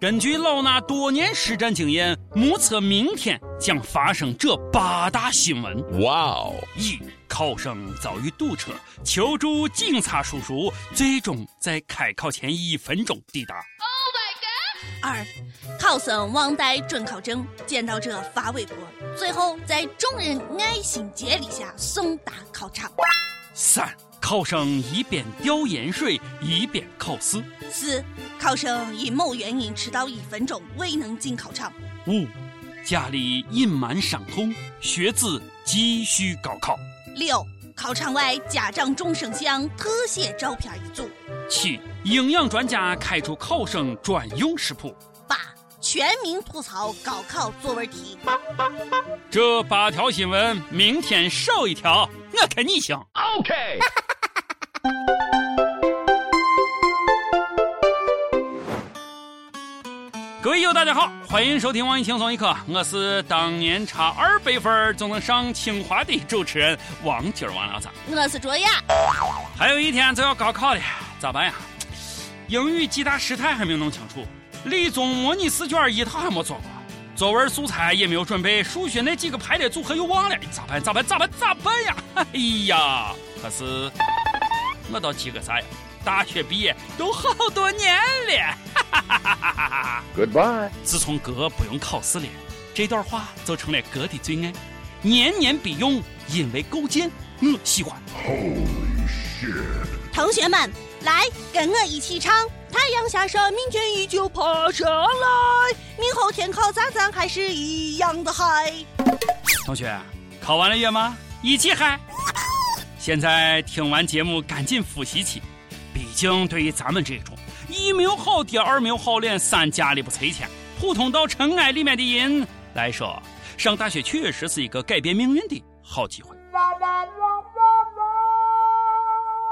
根据老衲多年实战经验，目测明天将发生这八大新闻。哇哦！一、考生遭遇堵车，求助警察叔叔，最终在开考前一分钟抵达。Oh my god！二、考生忘带准考证，见到者发微博，最后在众人爱心接力下送达考场。三。考生一边吊盐水一边考试。四，考生因某原因迟到一分钟未能进考场。五，家里隐瞒伤痛，学子继续高考。六，考场外家长众生相，特写照片一组。七，营养专家开出考生专用食谱。八，全民吐槽高考作文题。这八条新闻，明天少一条，我看你行。OK。各位友，大家好，欢迎收听网易轻松一刻，我是当年差二百分就能上清华的主持人王金王老师。我是卓雅。还有一天就要高考了，咋办呀？英语几大时态还没有弄清楚，理综模拟试卷一套还没做过，作文素材也没有准备，数学那几个排列组合又忘了，咋办？咋办？咋办？咋办呀？哎呀，可是我倒急个啥呀？大学毕业都好多年了，Goodbye。自从哥不用考试了，这段话就成了哥的最爱。年年必用，因为够贱我喜欢。Holy shit！同学们，来跟我一起唱：太阳下山，明天依旧爬上来。明后天考咋咱还是一样的嗨。同学，考完了月吗？一起嗨！现在听完节目，赶紧复习起。毕竟，对于咱们这种一没有好爹，二没有好脸，三家里不存钱，普通到尘埃里面的人来说，上大学确实是一个改变命运的好机会。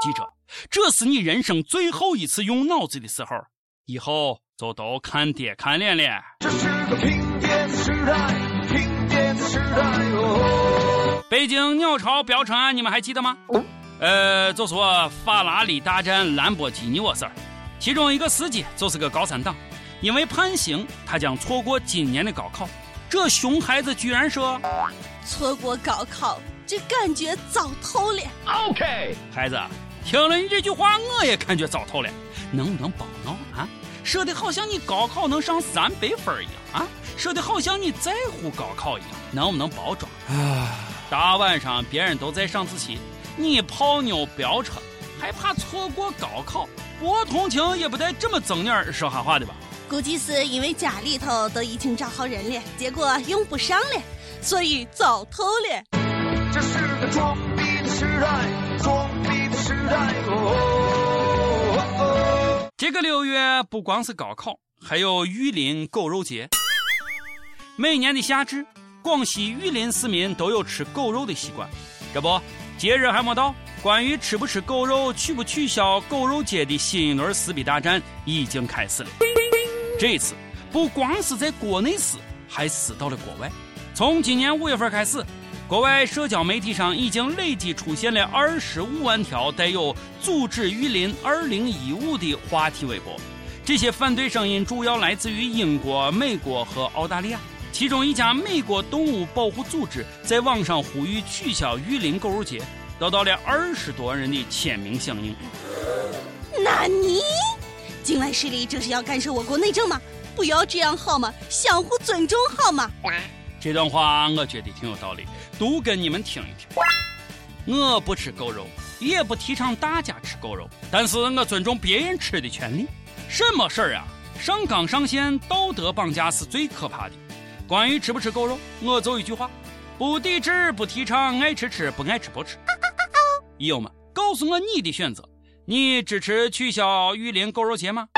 记着，这是你人生最后一次用脑子的时候，以后就都看爹看脸了。这是个拼爹的时代，拼爹的时代哦。北京鸟巢飙车案，你们还记得吗？呃，就说法拉利大战兰博基尼我事儿，其中一个司机就是个高三党，因为判刑，他将错过今年的高考。这熊孩子居然说：“错过高考，这感觉糟透了。” OK，孩子，听了你这句话，我也感觉糟透了。能不能别闹啊？说的好像你高考能上三百分一样啊？说的好像你在乎高考一样，能不能包装？啊，大晚上别人都在上自习。你泡妞飙车，还怕错过高考？博同情也不带这么睁眼说瞎话的吧？估计是因为家里头都已经找好人了，结果用不上了，所以糟透了。这是个装逼的时代，装逼的时代哦。这个六月不光是高考，还有玉林狗肉节。每年的夏至，广西玉林市民都有吃狗肉的习惯，这不。节日还没到，关于吃不吃狗肉、取不取消狗肉节的新一轮撕逼大战已经开始了。这次不光是在国内撕，还撕到了国外。从今年五月份开始，国外社交媒体上已经累计出现了二十五万条带有“阻止玉林二零一五”的话题微博。这些反对声音主要来自于英国、美国和澳大利亚。其中一家美国动物保护组织在网上呼吁取消玉林狗肉节，得到了二十多万人的签名响应。纳尼境外势力这是要干涉我国内政吗？不要这样好吗？相互尊重好吗？这段话我觉得挺有道理，读给你们听一听。我不吃狗肉，也不提倡大家吃狗肉，但是我尊重别人吃的权利。什么事儿啊？上纲上线，道德绑架是最可怕的。关于吃不吃狗肉，我就一句话：不抵制，不提倡，爱吃吃，不爱吃不吃。友们，告诉我你的选择，你支持取消玉林狗肉节吗？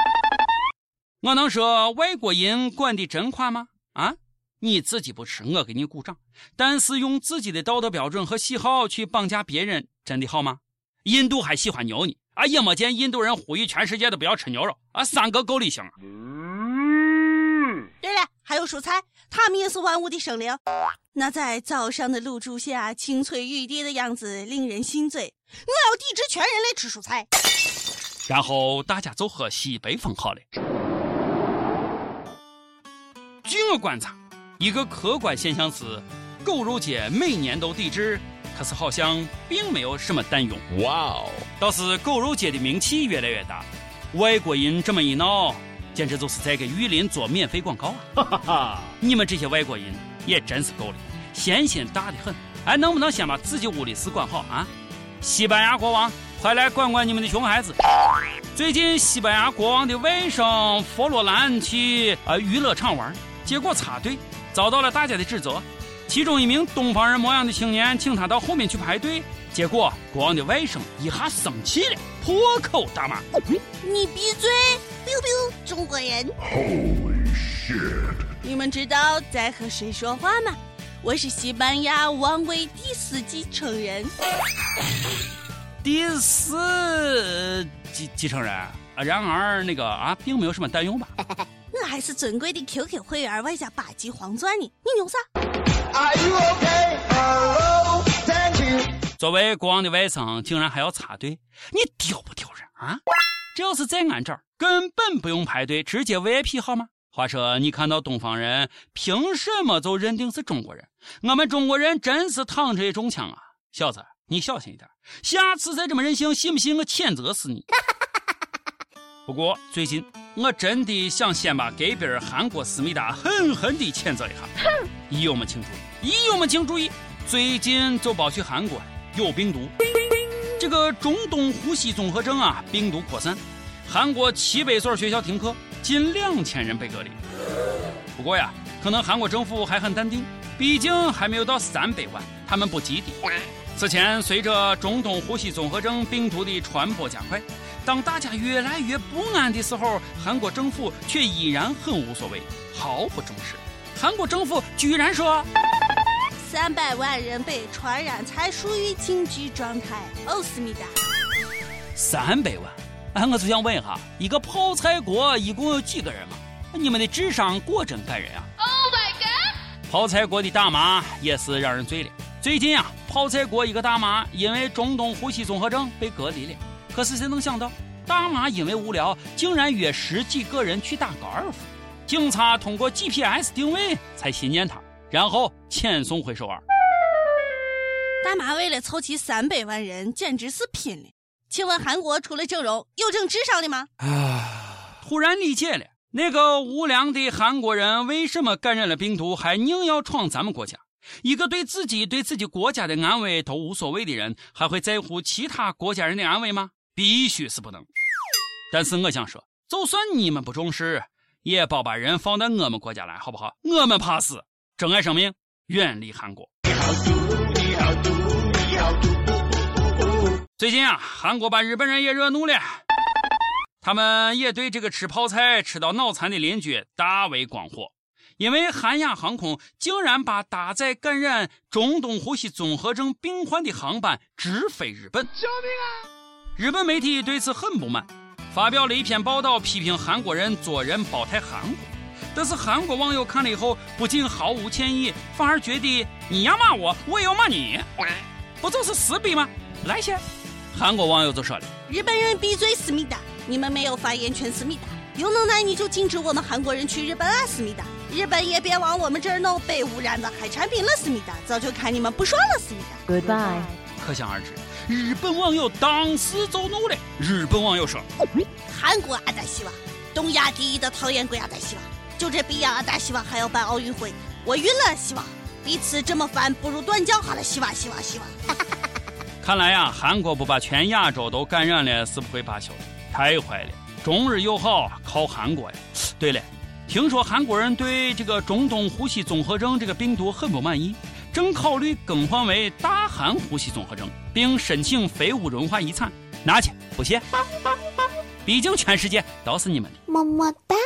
我能说外国人管的真宽吗？啊，你自己不吃，我给你鼓掌。但是用自己的道德标准和喜好去绑架别人，真的好吗？印度还喜欢牛呢，啊，也没见印度人呼吁全世界都不要吃牛肉，啊，三个够理性啊。对了，还有蔬菜。他们也是万物的生灵。那在早上的露珠下，青翠欲滴的样子令人心醉。我要抵制全人类吃蔬菜。然后大家就喝西北风好了。据我观察，一个客观现象是，狗肉节每年都抵制，可是好像并没有什么蛋用。哇哦！倒是狗肉节的名气越来越大，外国人这么一闹，简直就是在给玉林做免费广告啊！哈哈哈！你们这些外国人也真是够了，闲心大的很。哎，能不能先把自己屋里事管好啊？西班牙国王，快来管管你们的熊孩子！最近，西班牙国王的外甥佛罗兰去呃娱乐场玩，结果插队，遭到了大家的指责。其中一名东方人模样的青年请他到后面去排队，结果国王的外甥一下生气了，破口大骂：“你闭嘴！biu biu，中国人！Holy shit！你们知道在和谁说话吗？”我是西班牙王位第四继承人，第四继继承人。然而那个啊，并没有什么蛋用吧？我还是尊贵的 QQ 会员，外加八级黄钻呢。你牛啥？作为国王的外甥，竟然还要插队，你丢不丢人啊？这要是在俺这儿，根本不用排队，直接 VIP 好吗？话说，你看到东方人，凭什么就认定是中国人？我们中国人真是躺着也中枪啊！小子，你小心一点，下次再这么任性，信不信我谴责死你？不过最近，我真的想先把隔壁韩国思密达狠狠地谴责一下。哼友们请注意，友们请注意，最近就跑去韩国有病毒，这个中东呼吸综合症啊，病毒扩散，韩国七百所学校停课。近两千人被隔离。不过呀，可能韩国政府还很淡定，毕竟还没有到三百万，他们不急的。此前，随着中东呼吸综合症病毒的传播加快，当大家越来越不安的时候，韩国政府却依然很无所谓，毫不重视。韩国政府居然说，三百万人被传染才属于紧急状态。哦，思密达，三百万。哎，我就想问一下，一个泡菜国一共有几个人嘛？你们的智商果真感人啊！Oh my god！泡菜国的大妈也是让人醉了。最近啊，泡菜国一个大妈因为中东呼吸综合症被隔离了。可是谁能想到，大妈因为无聊，竟然约十几个人去打高尔夫。警察通过 GPS 定位才寻见她，然后遣送回首尔。大妈为了凑齐三百万人，简直是拼了。请问韩国除了整容，有整智商的吗？啊！突然理解了，那个无良的韩国人为什么感染了病毒还硬要闯咱们国家？一个对自己、对自己国家的安危都无所谓的人，还会在乎其他国家人的安危吗？必须是不能。但是我想说，就算你们不重视，也别把人放到我们国家来，好不好？我们怕死，珍爱生命，远离韩国。最近啊，韩国把日本人也惹怒了，他们也对这个吃泡菜吃到脑残的邻居大为光火，因为韩亚航空竟然把搭载感染中东呼吸综合症病患的航班直飞日本。救命啊！日本媒体对此很不满，发表了一篇报道批评韩国人做人包太韩国。但是韩国网友看了以后，不仅毫无歉意，反而觉得你要骂我，我也要骂你，不就是撕逼吗？来些。韩国网友就说了：“日本人闭嘴，思密达！你们没有发言权，思密达！有能耐你就禁止我们韩国人去日本啊，思密达！日本也别往我们这儿弄被污染的海产品了，思密达！早就看你们不爽了，思密达！Goodbye。可想而知，日本网友当时就怒了。日本网友说：韩国阿达希望，东亚第一的讨厌鬼阿达希望，就这逼样啊！大希望还要办奥运会，我晕了，希望！彼此这么烦，不如断交好了，希望，希望，希望！看来呀，韩国不把全亚洲都感染了是不会罢休的，太坏了！中日友好靠韩国呀。对了，听说韩国人对这个中东呼吸综合症这个病毒很不满意，正考虑更换为大韩呼吸综合症，并申请非物质文化遗产。拿去，不谢。毕竟全世界都是你们的。么么哒。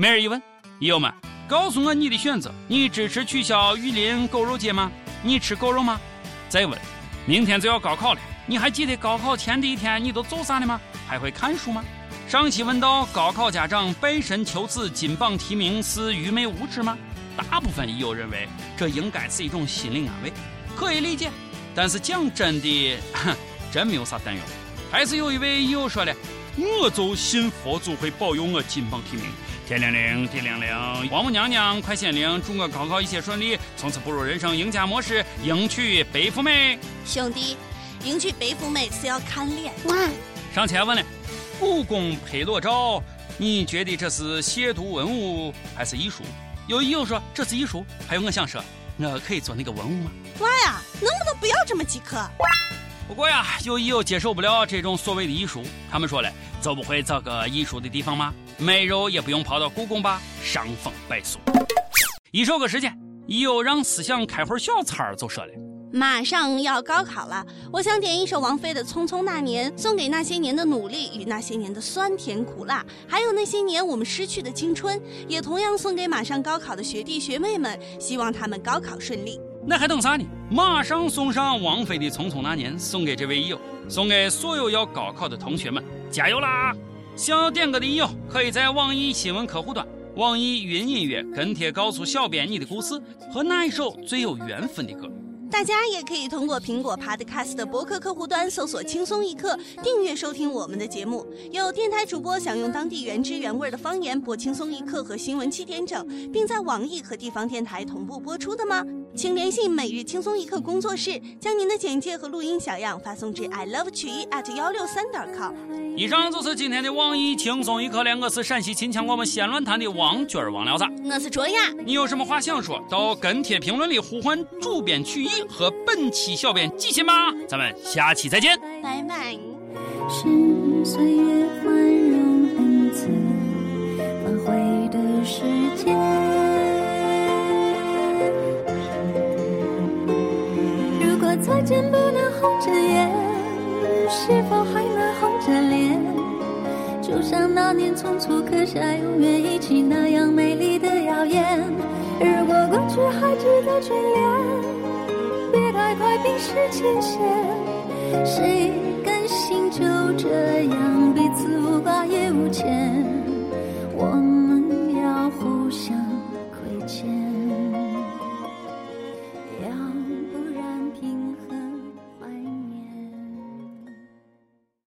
每日一问，友们，告诉我你的选择：你支持取消玉林狗肉节吗？你吃狗肉吗？再问。明天就要高考了，你还记得高考前的一天你都做啥了吗？还会看书吗？上期问到高考家长拜神求子金榜题名是愚昧无知吗？大部分益友认为这应该是一种心灵安慰，可以理解。但是讲真的，真没有啥担忧。还是有一位友说了，我就信佛祖会保佑我金榜题名。天灵灵，地灵灵，王母娘娘快显灵，祝我高考一切顺利，从此步入人生赢家模式，迎娶白富美。兄弟，迎娶白富美是要看脸。哇上前问了，故宫拍裸照，你觉得这是亵渎文物还是艺术？有友说这是艺术，还有我想说，我可以做那个文物吗？娃呀，能不能不要这么饥渴？不过呀，有友接受不了这种所谓的艺术，他们说了，就不会找个艺术的地方吗？没肉也不用跑到故宫吧，伤风败俗。一首歌时间，有让思想开会小差儿就说了。马上要高考了，我想点一首王菲的《匆匆那年》，送给那些年的努力与那些年的酸甜苦辣，还有那些年我们失去的青春，也同样送给马上高考的学弟学妹们，希望他们高考顺利。那还等啥呢？马上送上王菲的《匆匆那年》，送给这位友，送给所有要高考的同学们，加油啦！想要点歌的友，可以在网易新闻客户端、网易云音乐跟帖告诉小编你的故事和那一首最有缘分的歌。大家也可以通过苹果 Podcast 博客客户端搜索“轻松一刻”，订阅收听我们的节目。有电台主播想用当地原汁原味的方言播《轻松一刻》和新闻七点整，并在网易和地方电台同步播出的吗？请联系每日轻松一刻工作室，将您的简介和录音小样发送至 i love 曲艺 at 幺六三点 com。以上就是今天的网易轻松一刻两个是陕西秦腔我们西安论坛的王军儿王聊子。我是卓雅，你有什么话想说，到跟帖评论里呼唤主编曲艺和本期小编季新吧。咱们下期再见。拜拜。是岁月宽容恩赐，挽回的时间。间不能红着眼是否还能红着脸就像那年匆促刻下永远一起那样美丽的谣言。如果过去还值得眷恋别太快冰释前嫌谁甘心就这样彼此无挂也无牵。